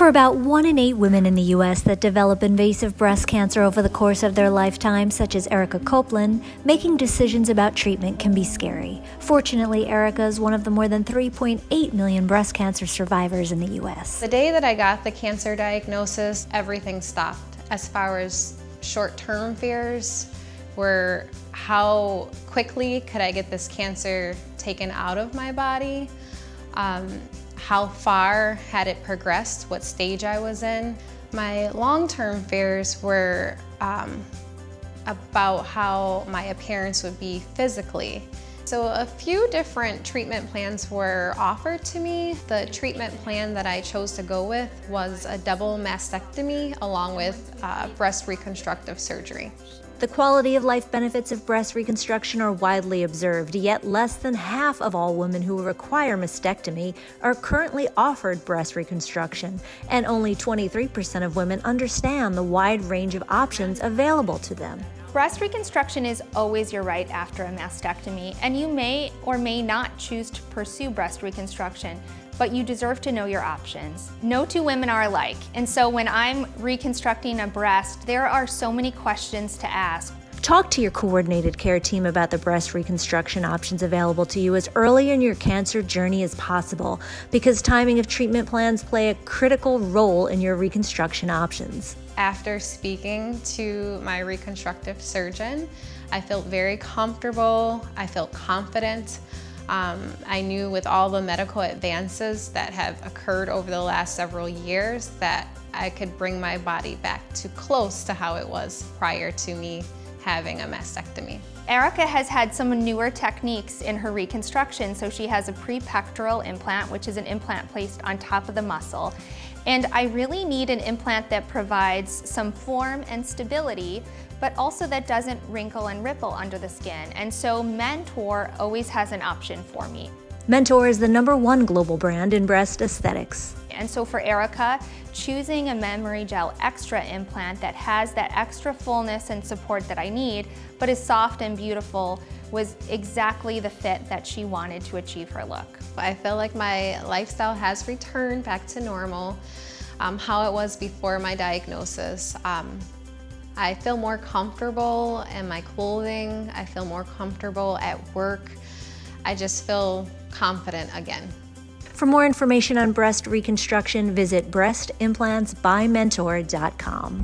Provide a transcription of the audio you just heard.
For about one in eight women in the U.S. that develop invasive breast cancer over the course of their lifetime, such as Erica Copeland, making decisions about treatment can be scary. Fortunately, Erica is one of the more than 3.8 million breast cancer survivors in the U.S. The day that I got the cancer diagnosis, everything stopped. As far as short term fears, were how quickly could I get this cancer taken out of my body? Um, how far had it progressed, what stage I was in. My long-term fears were um, about how my appearance would be physically. So a few different treatment plans were offered to me. The treatment plan that I chose to go with was a double mastectomy along with uh, breast reconstructive surgery. The quality of life benefits of breast reconstruction are widely observed, yet less than half of all women who require mastectomy are currently offered breast reconstruction, and only 23% of women understand the wide range of options available to them. Breast reconstruction is always your right after a mastectomy, and you may or may not choose to pursue breast reconstruction but you deserve to know your options. No two women are alike, and so when I'm reconstructing a breast, there are so many questions to ask. Talk to your coordinated care team about the breast reconstruction options available to you as early in your cancer journey as possible because timing of treatment plans play a critical role in your reconstruction options. After speaking to my reconstructive surgeon, I felt very comfortable, I felt confident. Um, I knew with all the medical advances that have occurred over the last several years that I could bring my body back to close to how it was prior to me having a mastectomy. Erica has had some newer techniques in her reconstruction. So she has a prepectoral implant, which is an implant placed on top of the muscle. And I really need an implant that provides some form and stability, but also that doesn't wrinkle and ripple under the skin. And so Mentor always has an option for me. Mentor is the number one global brand in breast aesthetics. And so for Erica, choosing a MemoryGel Xtra implant that has that extra fullness and support that I need, but is soft and beautiful, was exactly the fit that she wanted to achieve her look. I feel like my lifestyle has returned back to normal, um, how it was before my diagnosis. Um, I feel more comfortable in my clothing. I feel more comfortable at work. I just feel confident again. For more information on breast reconstruction, visit breastimplantsbymentor.com.